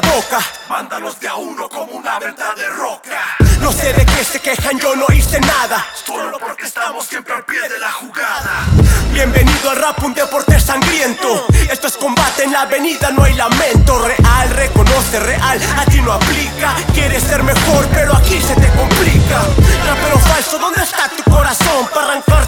boca. Mándalos de a uno como una venta de roca. No sé de qué se quejan, yo no hice nada. Solo porque estamos siempre al pie de la jugada. Bienvenido al rap, un deporte sangriento. Esto es combate en la avenida, no hay lamento. Real, reconoce real, a ti no aplica. Quieres ser mejor, pero aquí se te complica. Rapero falso, ¿dónde está tu corazón? Para arrancártelo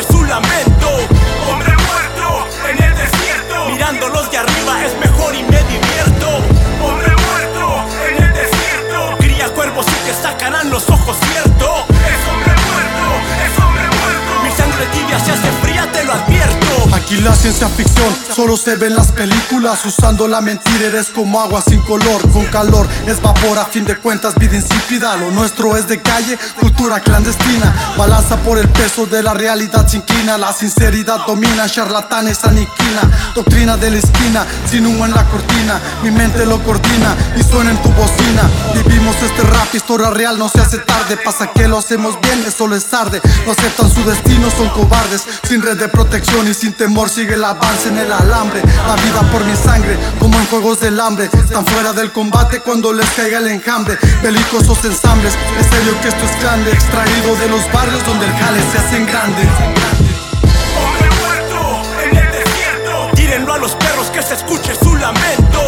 escuche su lamento. Hombre muerto en el desierto. Mirándolos de arriba es mejor y me divierto. Aquí la ciencia ficción. Solo se ve en las películas Usando la mentira. Eres como agua sin color Con calor. Es vapor a fin de cuentas vida insípida. Lo nuestro es de calle, cultura clandestina. Balanza por el peso de la realidad se inclina. La sinceridad domina, charlatanes aniquila Doctrina de la esquina, sin humo en la cortina. Mi mente lo coordina y suena en tu bocina. Vivimos este rap, historia real, no se hace tarde. Pasa que lo hacemos bien, eso les tarde No aceptan su destino, son cobardes. Sin red de protección y sin temor sigue el avance en el alambre La vida por mi sangre, como en juegos del hambre Están fuera del combate cuando les caiga el enjambre Belicosos ensambles, es serio que esto es grande Extraído de los barrios donde el jale se hacen grande Hombre muerto en el desierto. Tírenlo a los perros que se escuche su lamento.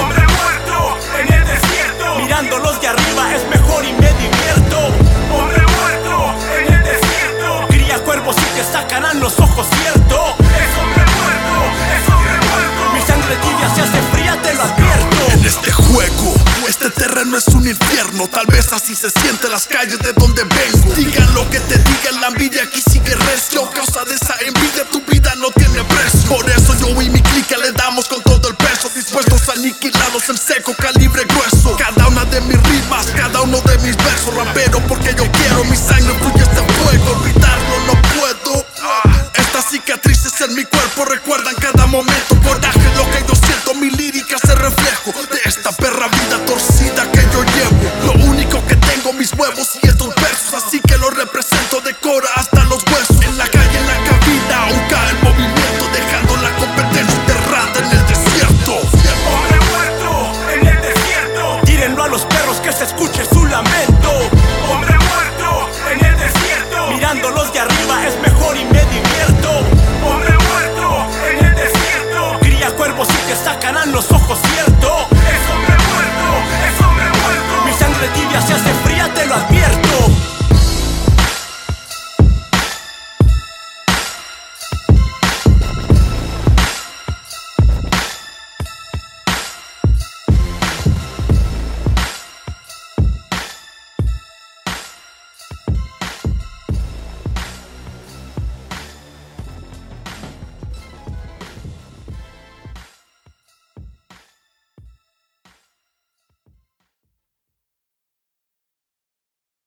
Hombre muerto en el desierto. Mirándolos de arriba es mejor y me divierto. Hombre muerto en el desierto. Cría cuervos y te sacarán los ojos, ¿cierto? Terreno es un infierno. Tal vez así se siente las calles de donde vengo. Digan lo que te digan, la envidia aquí sigue recio. Causa de esa envidia, tu vida no tiene precio. Por eso yo y mi clica le damos con todo el peso. Dispuestos a aniquilarlos en seco, calibre grueso. Cada una de mis rimas, cada uno de mis versos. Rapero porque yo quiero, mi sangre fluye este fuego. Olvidarlo no puedo. Estas cicatrices en mi cuerpo recuerdan cada momento. Coraje, lo que yo siento,